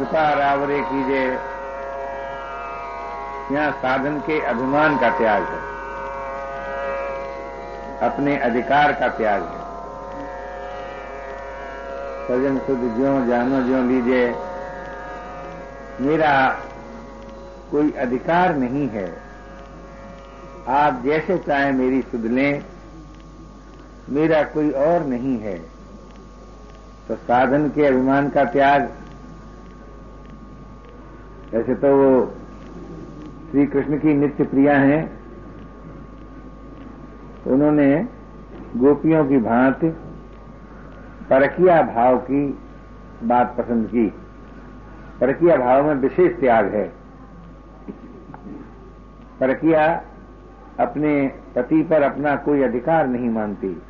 कृपा रावरे कीजिए यहाँ साधन के अभिमान का त्याग है। अपने अधिकार का त्याग है। सजन शुद्ध ज्यो जानो ज्यो लीजिए। मेरा कोई अधिकार नहीं है। आप जैसे चाहे मेरी सुध लें। मेरा कोई और नहीं है। तो साधन के अभिमान का त्याग ऐसे तो वो श्री कृष्ण की नित्य प्रिया हैं। उन्होंने गोपियों की भांति परकिया भाव की बात पसंद की। परकिया भाव में विशेष त्याग है। परकिया अपने पति पर अपना कोई अधिकार नहीं मानती।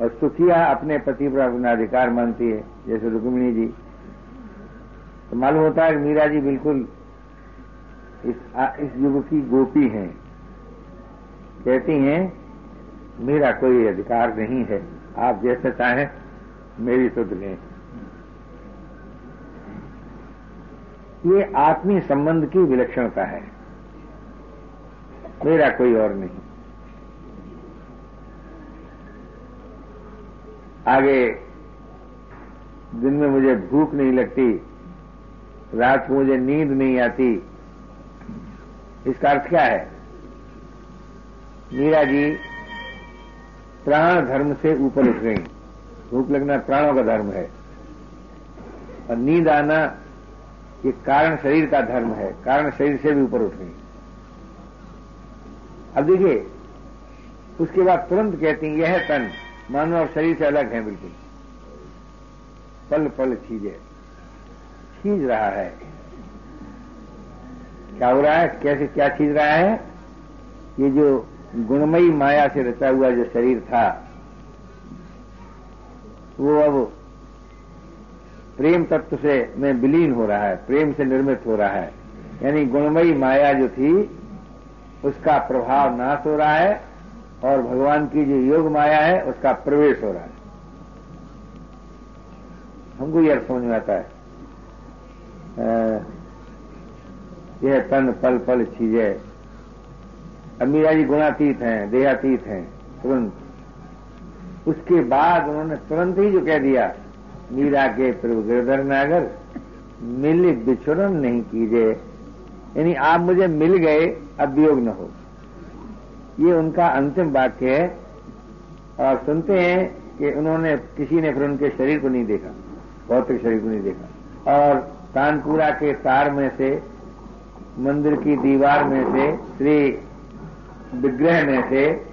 और सुखिया अपने पति पर अपना अधिकार मानती है, जैसे रुक्मिणी जी। तो मालूम होता है कि मीरा जी बिल्कुल इस इस युग की गोपी हैं। कहती हैं, मेरा कोई अधिकार नहीं है। आप जैसे चाहें, मेरी सुध लें। ये आत्मीय संबंध की विलक्षणता है। मेरा कोई और नहीं। आगे, दिन में मुझे भूख नहीं लगती। रात को मुझे नींद नहीं आती। इसका अर्थ क्या है? मीरा जी, प्राण धर्म से ऊपर उठ गई। भूख लगना प्राणों का धर्म है। और नींद आना ये कारण शरीर का धर्म है। कारण शरीर से भी ऊपर उठ गई। अब देखिए, उसके बाद तुरंत कहती हैं, यह तन मानव और शरीर से अलग है बिल्कुल। पल पल छीजे छीज रहा है। क्या हो रहा है? कैसे क्या छीज रहा है? ये जो गुणमयी माया से रचा हुआ जो शरीर था, वो अब प्रेम तत्व से में विलीन हो रहा है, प्रेम से निर्मित हो रहा है। यानी गुणमयी माया जो थी, उसका प्रभाव नाश हो रहा है और भगवान की जो योग माया है, उसका प्रवेश हो रहा है। हमको यह समझ में आता है। यह तन पल पल चीज़ें। अमीरा जी गुणातीत हैं, देहातीत हैं, तुरंत। उसके बाद उन्होंने तुरंत ही जो कह दिया, मीरा के प्रभु गिरधर नागर, मिल बिछुड़न नहीं कीजिए यानी आप मुझे मिल गए, अब वियोग न हो। ये उनका अंतिम वाक्य है। और सुनते हैं कि उन्होंने किसी ने फिर उनके शरीर को नहीं देखा, भौतिक शरीर को नहीं देखा। और तानपुरा के तार में से, मंदिर की दीवार में से, श्री विग्रह में से,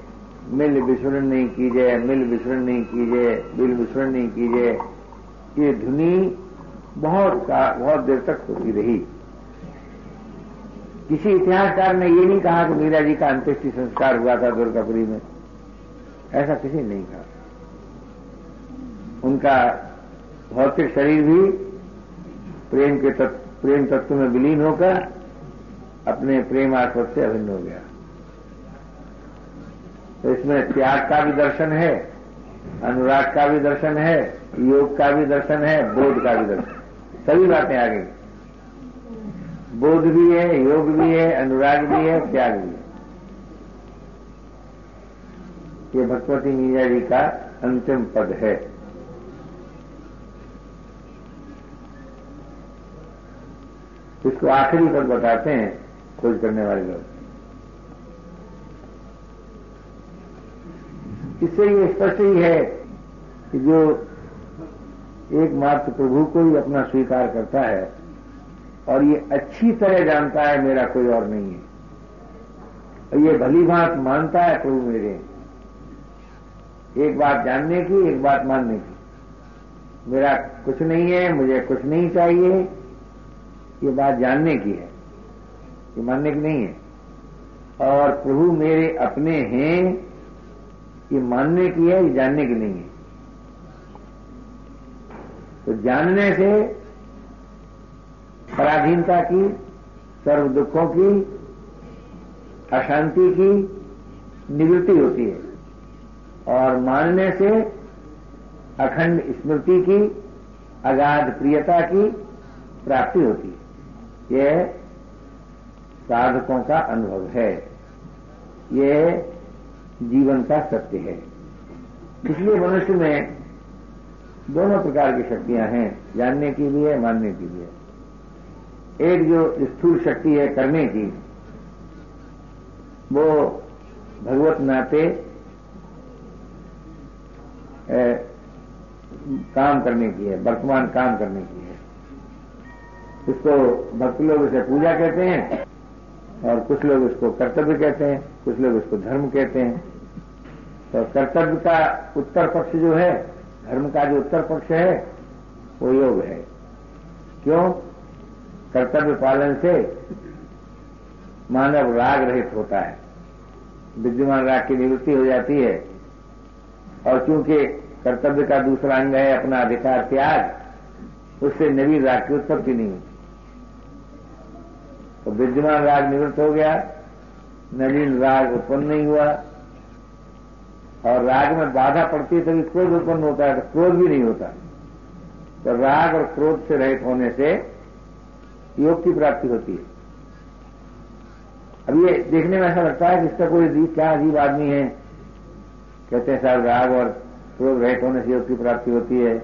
मिल विस्मरण नहीं कीजिए, मिल विस्मरण नहीं कीजिए बिल विस्मरण नहीं कीजिए। ये ध्वनि बहुत बहुत देर तक होती रही। किसी इतिहासकार ने ये नहीं कहा कि मीरा जी का अंत्येष्टि संस्कार हुआ था दुर्गापुरी में। ऐसा किसी ने नहीं कहा। उनका भौतिक शरीर भी प्रेम के तत्व प्रेम तत्व में विलीन होकर अपने प्रेम आस्पद से अभिन्न हो गया। तो इसमें त्याग का भी दर्शन है अनुराग का भी दर्शन है योग का भी दर्शन है बोध का भी दर्शन सभी बातें आ गई बोध भी है योग भी है अनुराग भी है त्याग भी है। ये भगवती मीरा जी का अंतिम पद है। इसको आखिरी पद बताते हैं, खोज करने वाले लोग। इससे ये स्पष्ट ही है कि जो एकमात्र प्रभु को ही अपना स्वीकार करता है, और ये अच्छी तरह जानता है, मेरा कोई और नहीं है। और ये भली बात मानता है प्रभु मेरे। एक बात जानने की, एक बात मानने की। मेरा कुछ नहीं है, मुझे कुछ नहीं चाहिए। ये बात जानने की है। ये मानने की नहीं है। और प्रभु मेरे अपने हैं, ये मानने की है, ये जानने की नहीं है। तो जानने से पराधीनता की, सर्व दुखों की, अशांति की निवृत्ति होती है। और मानने से अखंड स्मृति की, अगाध प्रियता की प्राप्ति होती है। यह साधकों का अनुभव है। यह जीवन का सत्य है। इसलिए मनुष्य में दोनों प्रकार की शक्तियाँ हैं जानने की भी है मानने की भी है एक जो स्थूल शक्ति है करने की वो भगवत नाते ए, काम करने की है वर्तमान काम करने की है। उसको भक्त लोग उसे पूजा कहते हैं और कुछ लोग उसको कर्तव्य कहते हैं, कुछ लोग उसको धर्म कहते हैं। तो कर्तव्य का उत्तर पक्ष जो है, धर्म का जो उत्तर पक्ष है, वो योग है। क्यों? कर्तव्य पालन से मानव राग रहित होता है। विद्यमान राग की निवृत्ति हो जाती है। और चूँकि कर्तव्य का दूसरा अंग है, अपना अधिकार त्याग, उससे नवी राग की उत्पत्ति नहीं होती। तो विद्यमान राग निवृत्त हो गया। नवीन राग उत्पन्न नहीं हुआ। और राग में बाधा पड़ती है तभी क्रोध उत्पन्न होता है तो क्रोध भी नहीं होता। तो राग और क्रोध से रहित होने से योग की प्राप्ति होती है। अब ये देखने में ऐसा लगता है कि इसका कोई अजीब, क्या अजीब आदमी है। कहते हैं साहब, राग और क्रोध रहित होने से योग की प्राप्ति होती है।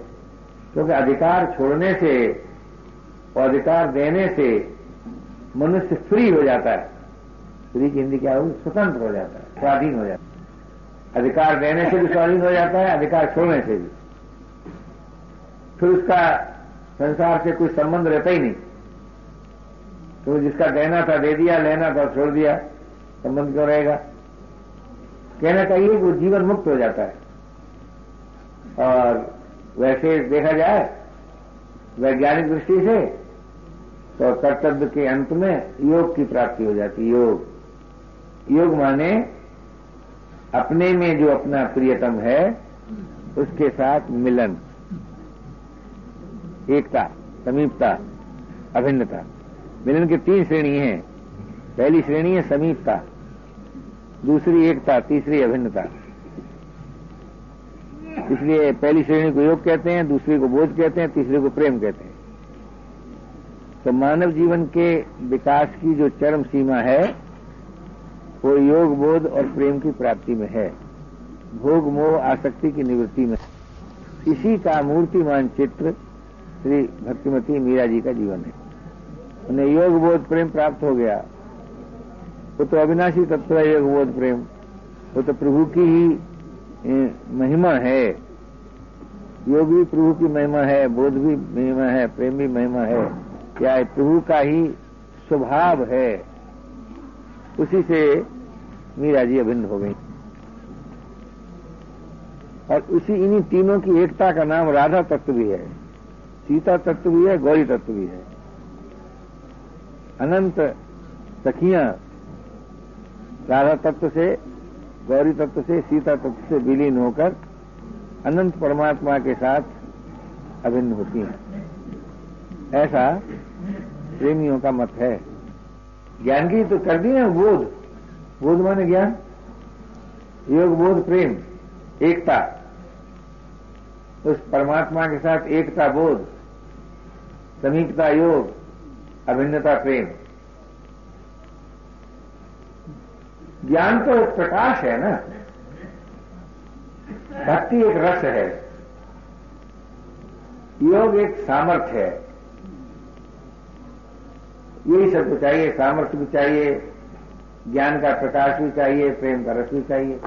क्योंकि अधिकार छोड़ने से और अधिकार देने से मनुष्य फ्री हो जाता है। फ्री की हिंदी क्या होगी स्वतंत्र हो जाता है, स्वाधीन हो जाता है। अधिकार देने से भी स्वाधीन हो जाता है, अधिकार छोड़ने से भी। फिर उसका संसार से कोई संबंध रहता ही नहीं। तो जिसका देना था दे दिया, लेना था छोड़ दिया, संबंध क्यों रहेगा? कहना चाहिए वो जीवन मुक्त हो जाता है। और वैसे देखा जाए, वैज्ञानिक दृष्टि से तो कर्तव्य के अंत में योग की प्राप्ति हो जाती योग। योग माने अपने में जो अपना प्रियतम है, उसके साथ मिलन। एकता, समीपता, अभिन्नता। मिलन की तीन श्रेणी हैं। पहली श्रेणी है समीपता, दूसरी एकता, तीसरी अभिन्नता। इसलिए पहली श्रेणी को योग कहते हैं, दूसरी को बोध कहते हैं, तीसरे को प्रेम कहते हैं। तो मानव जीवन के विकास की जो चरम सीमा है, वो योग, बोध और प्रेम की प्राप्ति में है। भोग, मोह, आसक्ति की निवृत्ति में। इसी का मूर्तिमान चित्र श्री भक्तिमती मीरा जी का जीवन है। उन्हें योग, बोध, प्रेम प्राप्त हो गया। वो तो अविनाशी तत्व है, योग, बोध, प्रेम। वो तो प्रभु की ही महिमा है। योग भी प्रभु की महिमा है, बोध भी महिमा है, प्रेम भी महिमा है। क्या प्रभु का ही स्वभाव है, उसी से मीरा जी अभिन्न हो गई। और उसी इन्हीं तीनों की एकता का नाम राधा तत्व भी है, सीता तत्व भी है, गौरी तत्व भी है। अनंत सखियाँ राधा तत्व से, गौरी तत्व से, सीता तत्व से विलीन होकर अनंत परमात्मा के साथ अभिन्न होती हैं। ऐसा प्रेमियों का मत है। ज्ञान की तो कर दी ना बोध। बोध माने ज्ञान? योग, बोध, प्रेम, एकता। उस परमात्मा के साथ एकता, बोध, समीपता, योग, अभिन्नता, प्रेम। ज्ञान तो एक प्रकाश है ना? भक्ति एक रस है। योग एक सामर्थ्य है। यही सब कुछ चाहिए, सामर्थ्य भी चाहिए, ज्ञान का प्रकाश भी चाहिए, प्रेम का रस भी चाहिए।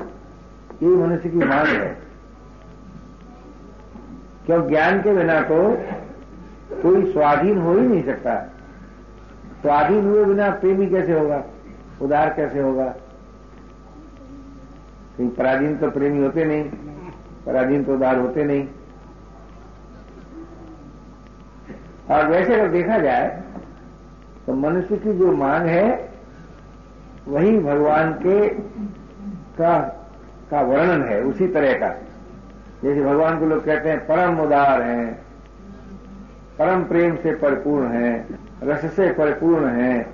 यही मनुष्य की मांग है। क्यों ज्ञान के बिना तो कोई स्वाधीन हो ही नहीं सकता। स्वाधीन हुए बिना प्रेमी कैसे होगा? उदार कैसे होगा? कहीं पराधीन तो प्रेमी होते नहीं, पराधीन तो उदार होते नहीं। और वैसे अगर देखा जाए तो मनुष्य की जो मांग है, वही भगवान के का का वर्णन है, उसी तरह का। जैसे भगवान को लोग कहते हैं, परम उदार हैं, परम प्रेम से परिपूर्ण हैं, रस से परिपूर्ण हैं,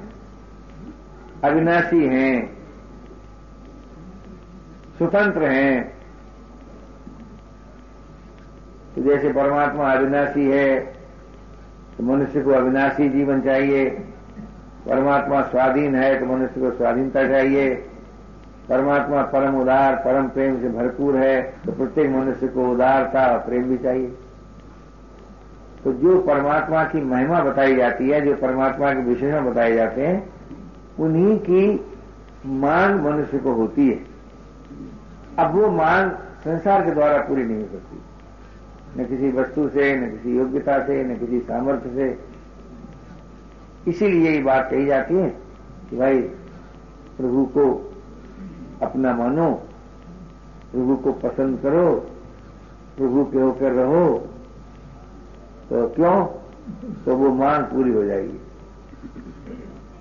अविनाशी हैं, स्वतंत्र हैं। तो जैसे परमात्मा अविनाशी है तो मनुष्य को अविनाशी जीवन चाहिए। परमात्मा स्वाधीन है तो मनुष्य को स्वाधीनता चाहिए। परमात्मा परम उदार, परम प्रेम से भरपूर है तो प्रत्येक मनुष्य को उदारता और प्रेम भी चाहिए। तो जो परमात्मा की महिमा बताई जाती है, जो परमात्मा के विशेषण बताए जाते हैं, उन्हीं की मांग मनुष्य को होती है। अब वो मांग संसार के द्वारा पूरी नहीं हो सकती। न किसी वस्तु से, न किसी योग्यता से, न किसी सामर्थ्य से। इसीलिए ये बात कही जाती है कि भाई, प्रभु को अपना मानो, प्रभु को पसंद करो, प्रभु के होकर रहो तो क्यों? तो वो मांग पूरी हो जाएगी।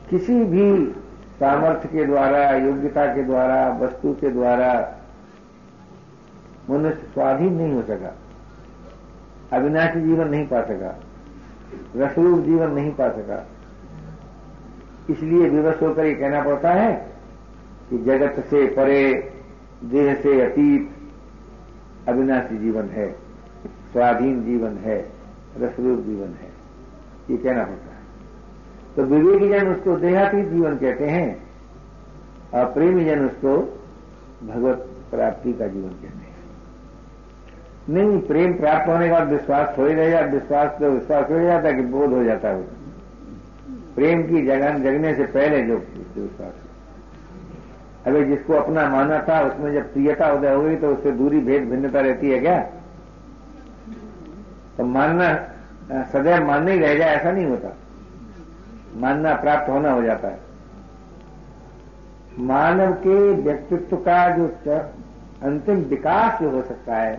किसी भी सामर्थ्य के द्वारा, योग्यता के द्वारा, वस्तु के द्वारा मनुष्य स्वाधीन नहीं हो सका, अविनाशी जीवन नहीं पा सका, रसरूप जीवन नहीं पा सका इसलिए विवश होकर ये कहना पड़ता है कि जगत से परे, देह से अतीत, अविनाशी जीवन है, स्वाधीन जीवन है, रसरूप जीवन है, ये कहना होता है। तो विवेकी जन उसको देहातीत जीवन कहते हैं, और प्रेमी जन उसको भगवत प्राप्ति का जीवन कहते हैं। नहीं, प्रेम प्राप्त होने के बाद विश्वास हो ही रहेगा विश्वास तो विश्वास हो जाता है कि बोध हो जाता है प्रेम की जगह जगने से पहले जो विश्वास अभी जिसको अपना माना था, उसमें जब प्रियता उदय हो गई तो उससे दूरी भेद भिन्नता रहती है क्या? तो मानना, सदैव मानना ही रह जाए, ऐसा नहीं होता। मानना प्राप्त होना हो जाता है। मानव के व्यक्तित्व का जो अंतिम विकास जो हो सकता है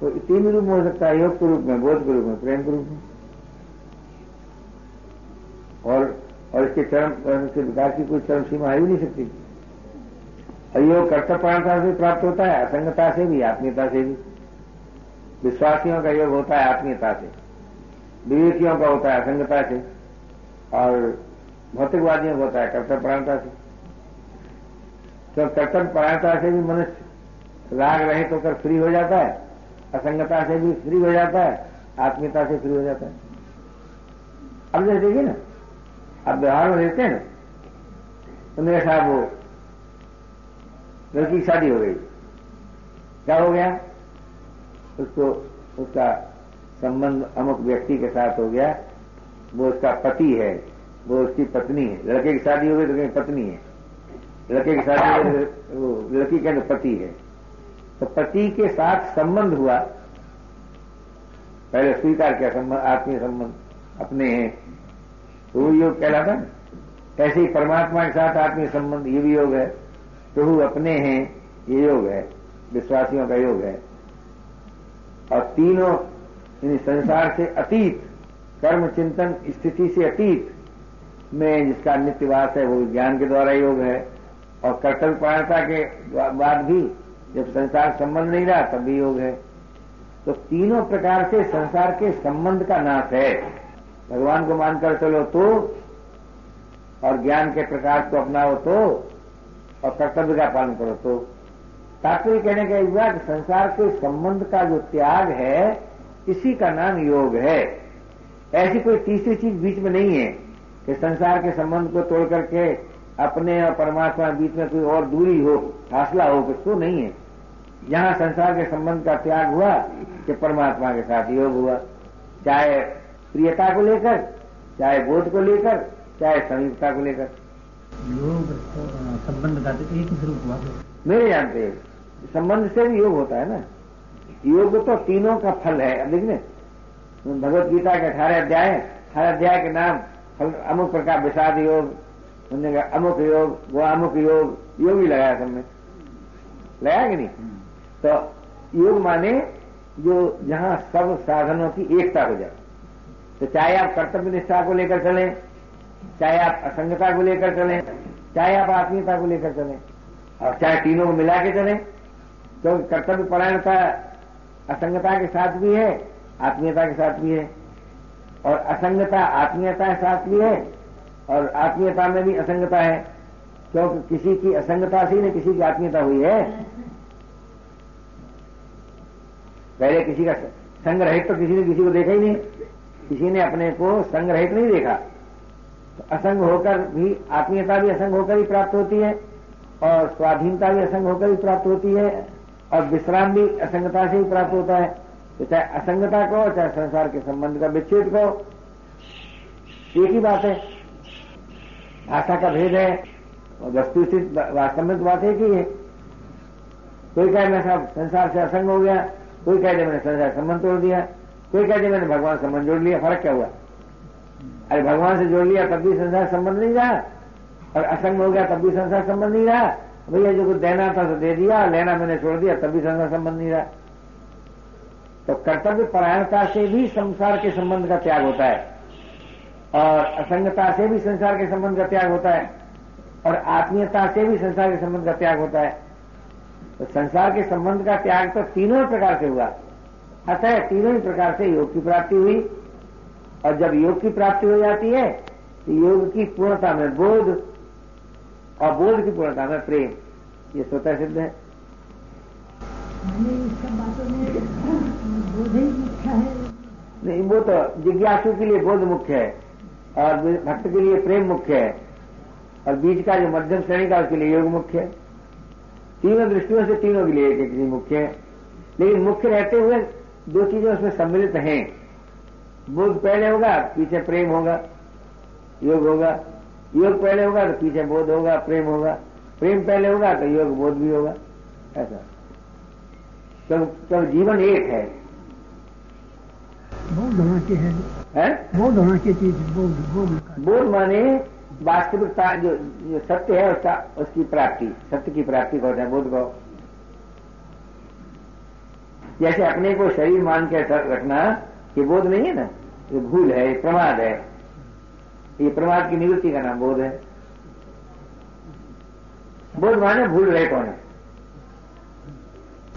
तो तीन रूप में हो सकता है, योग के रूप में, बोध के रूप में, प्रेम के रूप में। और और इसके चरम इसके विकास की कोई चरम सीमा आ ही नहीं सकती। अयोग कर्तव्यता से प्राप्त होता है, असंगता से भी, आत्मीयता से भी। विश्वासियों का योग होता है आत्मीयता से। विवेकियों का होता है असंगता से। और भौतिकवादियों का होता है कर्तव्यपरायणता से। तो कर्तव्यपरायणता से भी मनुष्य राग रहित होकर फ्री हो जाता है, असंगता से भी फ्री हो जाता है, आत्मीयता से फ्री हो जाता है। अब जैसे देखिए ना अब व्यवहार में देखते हैं। तो मेरे साहब वो लड़की की शादी हो गई। क्या हो गया? उसको उसका संबंध अमुक व्यक्ति के साथ हो गया। वो उसका पति है। वो उसकी पत्नी है। लड़के की शादी हो गई तो कहीं पत्नी है। लड़के की शादी हो तो लड़की कहते पति है। तो पति के साथ संबंध हुआ। पहले स्वीकार किया, संबंध, आत्मीय संबंध अपने हैं। तो वो योग कहलाता ना ऐसे ही परमात्मा के साथ आत्मीय संबंध, ये भी योग है। प्रभु अपने हैं, ये योग है। विश्वासियों का योग है। और तीनों इन संसार से अतीत कर्म चिंतन स्थिति से अतीत में जिसका नित्यवास है, वो ज्ञान के द्वारा योग है। और कर्तव्य पारणता के बाद भी जब संसार संबंध नहीं रहा, तब भी योग है। तो तीनों प्रकार से संसार के संबंध का नाश है। भगवान को मानकर चलो तो और ज्ञान के प्रकाश को अपनाओ तो और कर्तव्य का पालन करो तो। तात्पर्य कहने का हुआ कि संसार के संबंध का जो त्याग है, इसी का नाम योग है। ऐसी कोई तीसरी चीज़ बीच में नहीं है कि संसार के संबंध को तोड़ करके अपने और परमात्मा के बीच में कोई और दूरी हो, फासला हो, कुछ तो नहीं है। यहाँ संसार के संबंध का त्याग हुआ कि परमात्मा के साथ योग हुआ। चाहे प्रियता को लेकर चाहे बोध को लेकर चाहे संयुक्ता को लेकर। योग संबंध का तो एक ही स्वरूप हुआ मेरे जानते हैं संबंध से भी योग होता है ना। योग तो तीनों का फल है अब देखने भगवत गीता के अठारह अध्याय अठारह अध्याय के नाम फल अमुक प्रकार विषाद योग उन्होंने कहा अमुक योग वो अमुक योग योग ही लगाया सब में लगाया कि नहीं? तो योग माने जो जहाँ सब साधनों की एकता हो जाए। तो चाहे आप कर्तव्य निष्ठा को लेकर चलें, चाहे आप असंगता को लेकर चलें, चाहे आप आत्मीयता को लेकर चलें, और चाहे तीनों को मिला के चलें तो कर्तव्य परायणता असंगता के साथ भी है, आत्मीयता के साथ भी है, और असंगता आत्मीयता के साथ भी है, और आत्मीयता में भी असंगता है, क्योंकि किसी की असंगता से ही किसी की आत्मीयता हुई है। पहले किसी का संग रहित तो किसी ने किसी को देखा ही नहीं। किसी ने अपने को संग्रहित नहीं देखा। तो असंग होकर भी, आत्मीयता भी असंग होकर ही प्राप्त होती है, और स्वाधीनता भी असंग होकर ही प्राप्त होती है, और विश्राम भी असंगता से ही प्राप्त होता है। तो चाहे असंगता को, चाहे संसार के संबंध का विच्छेद को, एक ही बात है। भाषा का भेद है, और वस्तु स्थित वास्तव में तो बात एक ही है। कोई कहे, मैं सब संसार से असंग हो गया। कोई कह मैंने संसार संबंध तोड़ दिया। कोई कहते मैंने भगवान संबंध जोड़ लिया, फ़र्क क्या हुआ? अरे भगवान से जोड़ लिया, तब भी संसार संबंध नहीं रहा। और असंग हो गया, तब भी संसार संबंध नहीं रहा। भैया, जो कुछ देना था तो दे दिया, लेना मैंने छोड़ दिया, तब भी संसार संबंध नहीं रहा। तो कर्तव्य परायणता से भी संसार के संबंध का त्याग होता है। और असंगता से भी संसार के संबंध का त्याग होता है। और आत्मीयता से भी संसार के संबंध का त्याग होता है। तो संसार के संबंध का त्याग तो तीनों प्रकार से हुआ। अतः तीनों ही प्रकार से योग की प्राप्ति हुई। और जब योग की प्राप्ति हो जाती है तो योग की पूर्णता में बोध और बोध की पूर्णता में प्रेम। ये स्वतः सिद्ध है। नहीं वो तो जिज्ञासु के लिए बोध मुख्य है और भक्त के लिए प्रेम मुख्य है। और बीच का जो मध्यम श्रेणी का उसके लिए योग मुख्य है। तीनों दृष्टियों से तीनों के लिए एक एक मुख्य है। लेकिन मुख्य रहते हुए दो चीज़ें उसमें सम्मिलित हैं। बोध पहले होगा पीछे प्रेम होगा योग होगा। योग पहले होगा तो पीछे बोध होगा प्रेम होगा। प्रेम पहले होगा तो योग बोध भी होगा। ऐसा। तो, तो जीवन एक है। बोध होना के है। है? बोध होना की चीज़ बोध बोध बोध माने वास्तविकता जो, जो सत्य है उसका उसकी प्राप्ति। सत्य की प्राप्ति को होता है बोध को। जैसे अपने को शरीर मान के रखना ये बोध नहीं है ना? ये भूल है ये प्रमाद है। ये प्रमाद की निवृत्ति का नाम बोध है। बोध माने भूल रहे कौन है?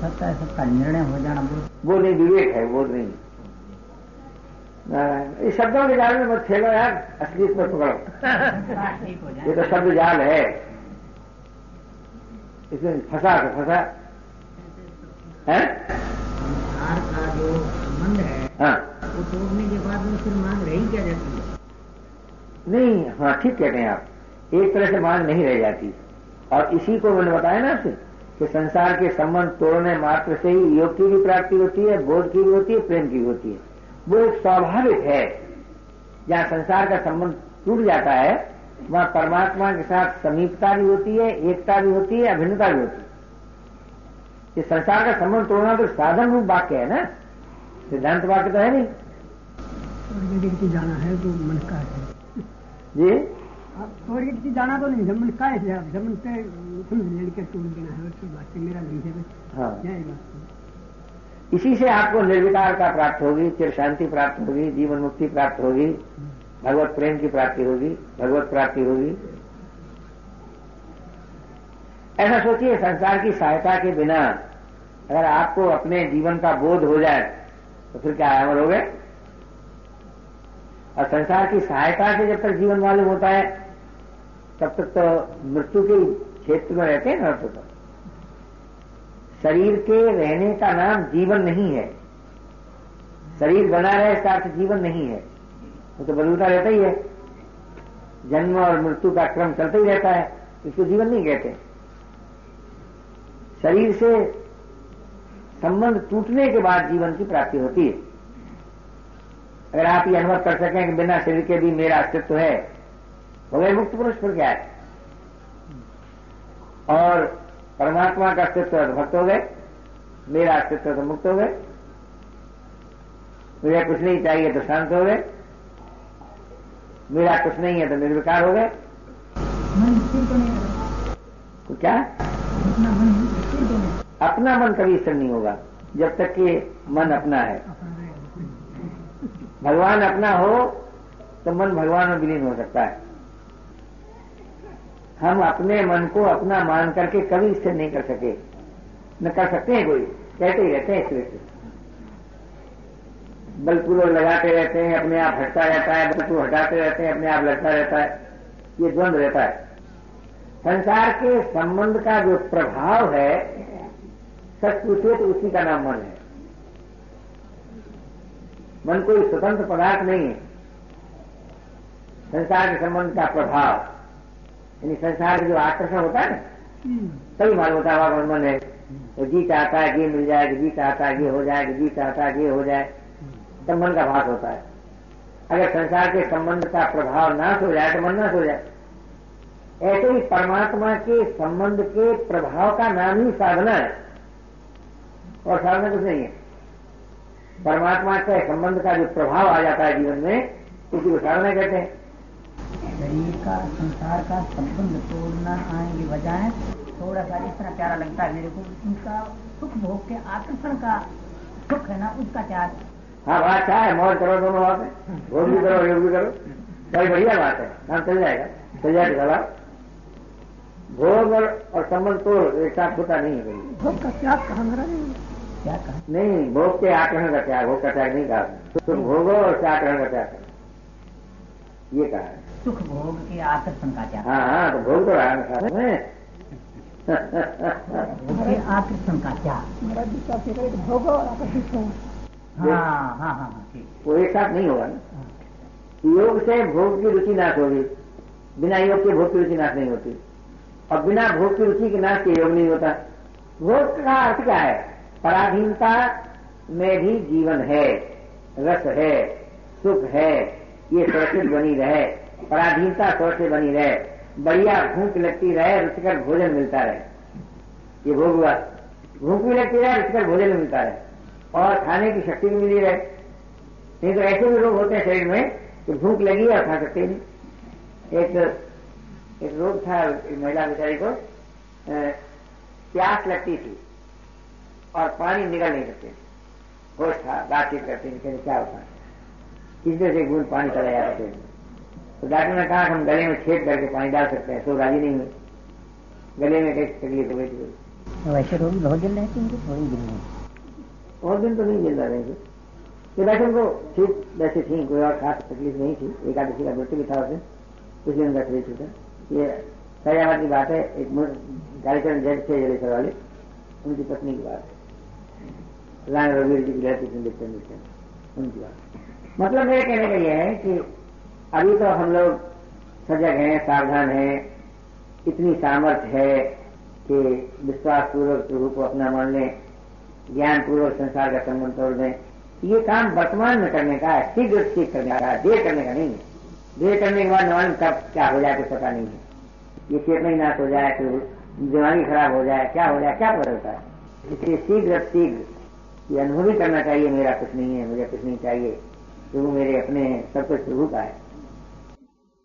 सबका सबका निर्णय हो जाना बोध। वो नहीं विवेक है बोध नहीं। इस शब्दों के जाल में मत खेलो यार असली में पकड़ो। ये तो शब्द जाल है। इसमें फंसा तो फंसा। है? है। वो तोड़ने के बाद में फिर मांग रही क्या जाती है? नहीं हाँ ठीक कहते हैं आप। एक तरह से मांग नहीं रह जाती। और इसी को मैंने बताया ना आपसे कि संसार के संबंध तोड़ने मात्र से ही योग की भी प्राप्ति होती है बोध की भी होती है प्रेम की भी होती है। वो एक स्वाभाविक है। जहाँ संसार का संबंध टूट जाता है वहाँ परमात्मा के साथ समीपता भी होती है एकता भी होती है अभिन्नता भी होती है। ये संसार का संबंध तोड़ना तो साधन रूप वाक्य है ना? सिद्धांत वाक्य तो है नहीं। जाना है तो मन का है। जी? और यदि जाना तो नहीं जमन का है जमन पे समझ लड़के टूट देना है उसकी बात से मेरा नहीं है हाँ। इसी से आपको निर्विकार का प्राप्त होगी चिर शांति प्राप्त होगी जीवन मुक्ति प्राप्त होगी भगवत प्रेम की प्राप्ति होगी भगवत प्राप्ति होगी। ऐसा सोचिए संसार की सहायता के बिना अगर आपको अपने जीवन का बोध हो जाए तो फिर क्या अमर हो गए और संसार की सहायता से जब तक जीवन मालूम होता है तब तक तो मृत्यु के क्षेत्र में रहते हैं ना तो, तो शरीर के रहने का नाम जीवन नहीं है। शरीर बना रहे इसका अर्थ जीवन नहीं है। वो तो बदलता रहता ही है। जन्म और मृत्यु का क्रम चलता ही रहता है। इसको जीवन नहीं कहते। शरीर से संबंध टूटने के बाद जीवन की प्राप्ति होती है। अगर आप ये अनुभव कर सकें कि बिना शरीर के भी मेरा अस्तित्व है हो गए मुक्त पुरुष पर क्या है? और परमात्मा का अस्तित्व तो भक्त हो गए मेरा अस्तित्व तो मुक्त हो गए मुझे कुछ नहीं चाहिए तो शांत हो गए मेरा कुछ नहीं है तो निर्विकार हो गए। तो तो क्या अपना मन स्थिर तो नहीं अपना मन कभी स्थिर नहीं होगा, जब तक कि मन अपना है। भगवान अपना हो तो मन भगवान में विलीन हो सकता है। हम अपने मन को अपना मान करके कभी स्थिर नहीं कर सके। न कर सकते हैं कोई, कहते ही रहते हैं इस स्थिर स्थिर बलपूर्वक लगाते रहते हैं, अपने आप हटता रहता है बलपूर्वक हटाते रहते हैं, अपने आप लगता रहता है। ये द्वंद रहता है। संसार के संबंध का जो प्रभाव है सच पूछिए तो उसी का नाम मन है। मन कोई स्वतंत्र पदार्थ नहीं है। संसार के संबंध का प्रभाव। यानी संसार का जो आकर्षण होता है ना तभी मालूम होता है मन है। तो जी चाहता है ये मिल जाए, जी चाहता है ये हो जाए, जी चाहता है ये हो जाए, तब मन का भाग होता है। अगर संसार के संबंध का प्रभाव नाश हो जाए तो मन नाश हो जाए। ऐसे ही परमात्मा के संबंध के प्रभाव का नाम ही साधना है। और साधना कुछ नहीं है। परमात्मा के संबंध का जो प्रभाव आ जाता है जीवन में उसी को साधना कहते हैं। शरीर का संसार का संबंध तोड़ना आएँगे बजाय थोड़ा सा इस तरह प्यारा लगता है मेरे को। उनका सुख भोग के आकर्षण का सुख है ना उसका क्या हाँ बात क्या है? मौज करो दोनों बात। है भोग भी करो योग भी करो। बड़ी बढ़िया बात है। काम चल जाएगा। चल जाएगा सवाल भोग और, संबंध तो एक साथ होता नहीं है भोग का त्याग कहा क्या कहा? नहीं भोग के आकर्षण का त्याग भोग का त्याग नहीं कहा। सुख भोगो और उसके आकर्षण का त्याग करो। ये कहा है। सुख भोग के आकर्षण का क्या हाँ हाँ तो भोग तो रहा है आकर्षण का क्या मेरा विश्वास ये भोग और आकर्षित हो। हाँ हाँ हाँ हाँ ठीक। वो एक साथ नहीं होगा ना? योग से भोग की रुचि नाश होगी। बिना योग के भोग की रुचि नाश नहीं होती। और बिना भोग की रुचि के नाश के योग नहीं होता। भोग का अर्थ क्या है? पराधीनता में भी जीवन है, रस है, सुख है, ये सुरक्षित बनी रहे। पराधीनता सुरक्षित बनी रहे। बढ़िया भूख लगती रहे, रुचिकर भोजन मिलता रहे। ये भोग हुआ। भूख भी लगती रहे, रुचिकर भोजन मिलता रहे। और खाने की शक्ति भी मिली रहे। नहीं तो ऐसे भी रोग होते हैं शरीर में कि भूख लगी और खा सकते नहीं। एक एक रोग था महिला बेचारी को प्यास लगती थी। और पानी निकल नहीं सकते। होश था बातचीत करते थे क्या होता है किसी से गुण पानी चला जाता पेट में तो डॉक्टर ने कहा हम गले में छेद करके पानी डाल सकते हैं तो राज़ी नहीं हुए गले में कैसी तकलीफ़ हो गई थी। तो वैसे रोगी बहुत दिन रहते हैं थोड़ी दिन में और दिन तो नहीं झेल रहे थे। कि वैसे उनको ठीक वैसे थी कोई और खास तकलीफ़ नहीं थी। एकादशी का व्रत भी था उसे इसलिए उनका शरीर छूटा ये फैजाबाद की बात है एक कार्यक्रम जज थे जलेश्वर वाले। उनकी पत्नी की बात है। राम रघुवीर जी रहती थी उनकी बात। मतलब मेरे कहने का यह है कि अभी तो हम लोग सजग हैं, सावधान हैं, इतनी सामर्थ्य है कि विश्वास पूर्वक प्रभु को अपना मान लें ज्ञान पूर्वक संसार का संबंध तोड़ दें। ये काम वर्तमान में करने का है शीघ्र ठीक करने का देर करने का नहीं है। देर करने के बाद न मालूम कब क्या हो जाए कुछ पता नहीं है। ये चेतना ही नाश हो जाए, फिर दिमागी खराब हो जाए, क्या हो जाए, क्या होता है। इसलिए शीघ्र शीघ्र ये अनुभव ही करना चाहिए, मेरा कुछ नहीं है, मुझे कुछ नहीं चाहिए। प्रभु मेरे अपने हैं सब कुछ प्रभु का है।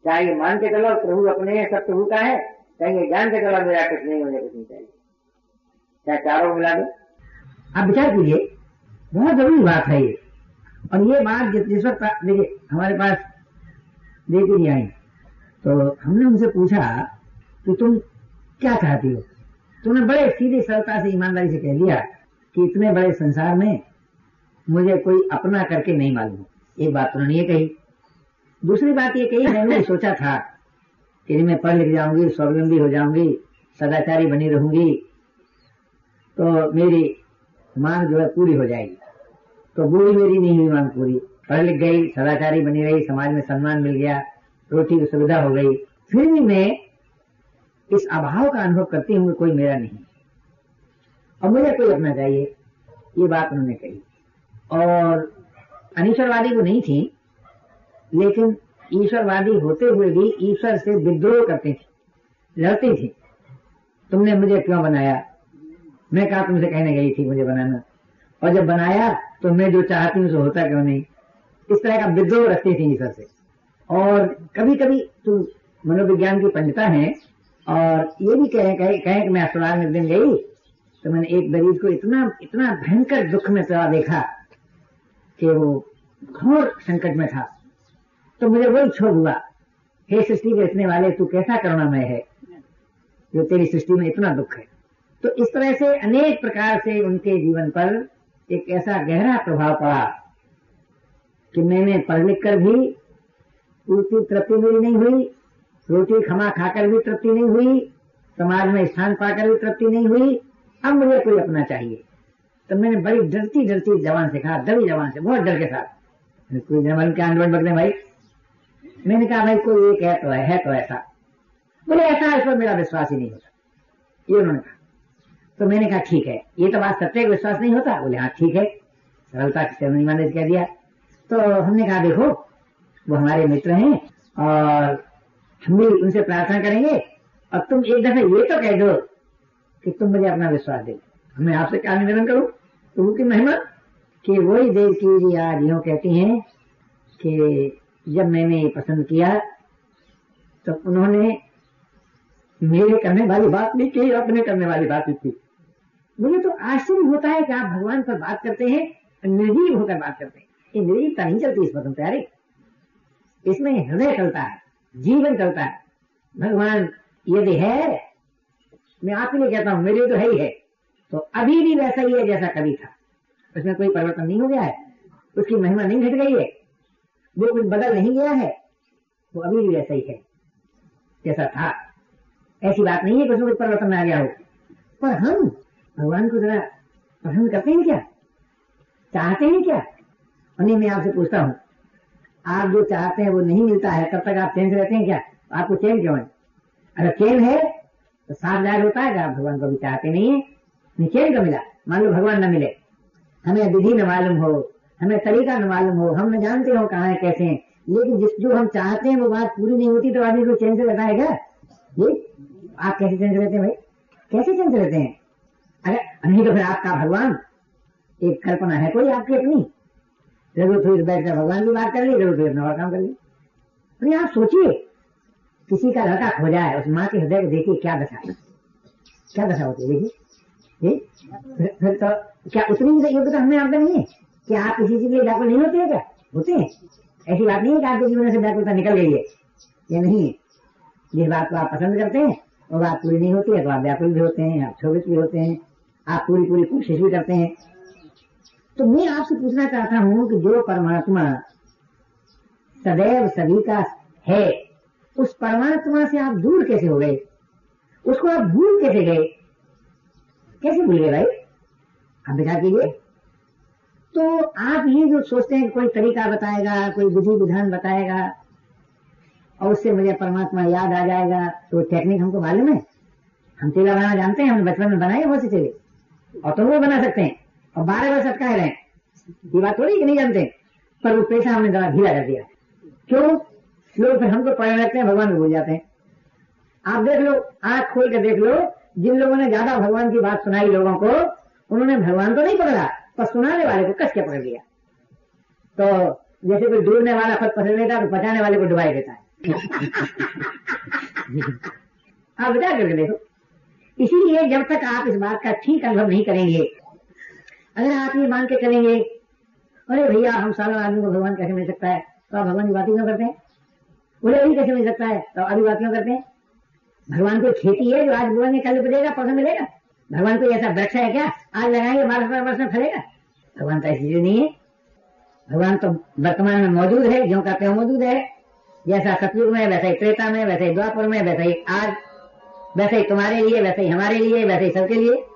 चाहे ये मान के चलो, प्रभु अपने हैं सब प्रभु का है, चाहे ये जान के चलो, मेरा कुछ नहीं, मुझे कुछ नहीं चाहिए। चाहे चारों मिला दो। आप विचार कीजिए, बहुत ज़रूरी बात है ये। और ये बात जिस वक्त देखिए, हमारे पास बेटी नहीं आई तो हमने उनसे पूछा कि तुम क्या चाहती हो? तुमने बड़े सीधे सरलता से, ईमानदारी से कह दिया कि इतने बड़े संसार में मुझे कोई अपना करके नहीं मालूम। एक बात उन्होंने ये कही। दूसरी बात ये कही, मैंने सोचा था कि मैं पढ़ लिख जाऊँगी, स्वावलंबी हो जाऊँगी, सदाचारी बनी रहूँगी तो मेरी मांग जो है पूरी हो जाएगी। तो बुरी मेरी नहीं हुई मांग पूरी। पढ़ लिख गई, सदाचारी बनी रही, समाज में सम्मान मिल गया, रोटी की सुविधा हो गई। फिर भी मैं इस अभाव का अनुभव करती हूँ कोई मेरा नहीं। और मुझे कोई रखना चाहिए ये बात उन्होंने कही। और अनिश्वरवादी वो नहीं थी लेकिन ईश्वरवादी होते हुए भी ईश्वर से विद्रोह करते थे लड़ती थी। तुमने मुझे क्यों बनाया? मैं कहा तुमसे कहने गई थी मुझे बनाना। और जब बनाया तो मैं जो चाहती हूँ होता क्यों नहीं? इस तरह का विद्रोह रखती थी ईश्वर से। और कभी कभी तुम मनोविज्ञान की पंडिता है और ये भी कहें कहे, कहे कि मैं अस्पताल में दिन गई तो मैंने एक गरीब को इतना इतना भयंकर दुख में पड़ा देखा कि वो घोर संकट में था। तो मुझे वही क्षोभ हुआ। हे सृष्टि के रचने वाले, तू कैसा करुणामय है? जो तेरी सृष्टि में इतना दुख है। तो इस तरह से अनेक प्रकार से उनके जीवन पर एक ऐसा गहरा प्रभाव पड़ा कि मैंने पढ़ लिख कर भी पूर्ति तृप्ति मेरी नहीं हुई, रोटी खमा खाकर भी तृप्ति नहीं हुई, समाज में स्थान पाकर भी तृप्ति नहीं हुई अब मुझे कोई अपना चाहिए। तो मैंने बड़ी डरती डरती जवान से कहा दबी जवान से बहुत डर के साथ। कोई जमाल के आंदोलन बगने भाई। मैंने कहा भाई कोई एक है तो है, है तो ऐसा। बोले ऐसा इस पर मेरा विश्वास ही नहीं होता। ये उन्होंने कहा। तो मैंने कहा ठीक है ये तो बात सत्य विश्वास नहीं होता। बोले हाँ ठीक है। सरलता से नहीं मैंने कह दिया। तो हमने कहा देखो वो हमारे मित्र हैं और हम भी उनसे प्रार्थना करेंगे। और तुम एक दफे ये तो कह दो कि तुम मुझे अपना विश्वास दे। मैं आपसे क्या निवेदन करूँ? प्रभु की महिमा? कि वही देव की आज यूँ कहती हैं कि जब मैंने ये पसंद किया तो उन्होंने मेरे करने वाली बात भी की अपने करने वाली बात भी की। मुझे तो आश्चर्य होता है कि आप भगवान पर बात करते हैं, निर्जीव होकर बात करते हैं। निर्जीवता नहीं चलती इस पसंद प्यारे। इसमें हृदय चलता है, जीवन चलता है। भगवान यदि है मैं आप ही नहीं कहता हूँ, मेरे तो है ही है। तो अभी भी वैसा ही है जैसा कभी था। उसमें कोई परिवर्तन नहीं हो गया है। उसकी महिमा नहीं घट गई है। वो कुछ बदल नहीं गया है। वो अभी भी वैसा ही है, जैसा था। ऐसी बात नहीं है कि उसमें कुछ परिवर्तन आ गया हो। पर हम, भगवान को जरा पसंद करते हैं क्या? चाहते हैं क्या? और मैं आपसे पूछता हूँ। आप जो चाहते हैं वो नहीं मिलता है, तब तक आप चेंज रहते हैं क्या? आपको चैन क्यों है? अगर चैन है तो साफ़ ज़ाहिर होता है कि आप भगवान को भी चाहते नहीं है। चैन क्यों मिला मान लो भगवान न मिले। हमें विधि न मालूम हो, हमें तरीका न मालूम हो, हम न जानते हो कहाँ है, कैसे हैं। लेकिन जिस जो हम चाहते हैं वो बात पूरी नहीं होती तो आदमी को से रहता ये आप कैसे से रहते हैं भाई? कैसे से रहते हैं? अरे नहीं तो फिर आपका भगवान, एक कल्पना है कोई आपकी अपनी। ज़रूरत फिर बैठकर भगवान की बात कर ली ज़रूरत फिर अपना काम कर ली आप सोचिए किसी का लड़का खो जाए, उस माँ के हृदय को देखिए क्या दशा क्या दशा होती है, देखिए। फिर तो क्या उतनी योग्यता हमें आपका नहीं है कि आप किसी चीज़ के लिए व्याकुल नहीं होते हैं क्या? होते हैं। ऐसी बात नहीं है कि आपके जीवन से व्याकुलता निकल गई है। ये नहीं है। जिस बात को आप पसंद करते हैं वो बात पूरी नहीं होती है तो आप व्याकुल भी होते हैं, आप क्षोभित भी होते हैं, आप पूरी पूरी कोशिश भी करते हैं। तो मैं आपसे पूछना चाहता हूँ कि जो परमात्मा सदैव सभी का है उस परमात्मा से आप दूर कैसे हो गए? उसको आप भूल कैसे गए? कैसे भूल गए भाई? आप विचार कीजिए। तो आप ये जो सोचते हैं कोई तरीका बताएगा, कोई विधि विधान बताएगा, और उससे मुझे परमात्मा याद आ जाएगा तो टेक्निक हमको मालूम है? हम चेला बनाना जानते हैं हमने बचपन में बनाए बहुत से चेले और तो वो बना सकते हैं। और बारह बार अटकाए रहे ये बात थोड़ी कि नहीं जानते? पर वो पैसा हमने जरा ढीला कर दिया। क्यों? लोग फिर हमको पढ़ने लगते हैं, भगवान भूल जाते हैं। आप देख लो, आँख खोल के देख लो, जिन लोगों ने ज़्यादा भगवान की बात सुनाई लोगों को, उन्होंने भगवान तो नहीं पकड़ा, पर सुनाने वाले को कस के पकड़ लिया। तो जैसे कोई डूबने वाला खुद पकड़ लेता तो बचाने वाले को डुबाई देता है। आप विचार करके देखो। इसीलिए जब तक आप इस बात का ठीक अनुभव नहीं करेंगे, अगर आप ये मान के चलेंगे, अरे भैया, हम सालों आदमी को भगवान कैसे मिल सकता है? तो आप भगवान की बात ही क्यों करते हैं? बोले, अभी कैसे मिल सकता है? तो अभी बात क्यों करते हैं? भगवान को खेती है जो आज बोलेंगे कल उपजेगा परसों मिलेगा। भगवान को ऐसा वृक्ष है क्या? आज लगाएँगे, बारह सौ वर्ष में फलेगा। भगवान तो ऐसी नहीं है। भगवान तो वर्तमान में मौजूद है जो का त्यों मौजूद है। जैसा सतयुग में, वैसे ही त्रेता में, वैसे ही द्वापर में, वैसे ही आज, वैसे ही तुम्हारे लिए, वैसे ही हमारे लिए, वैसे ही सबके लिए।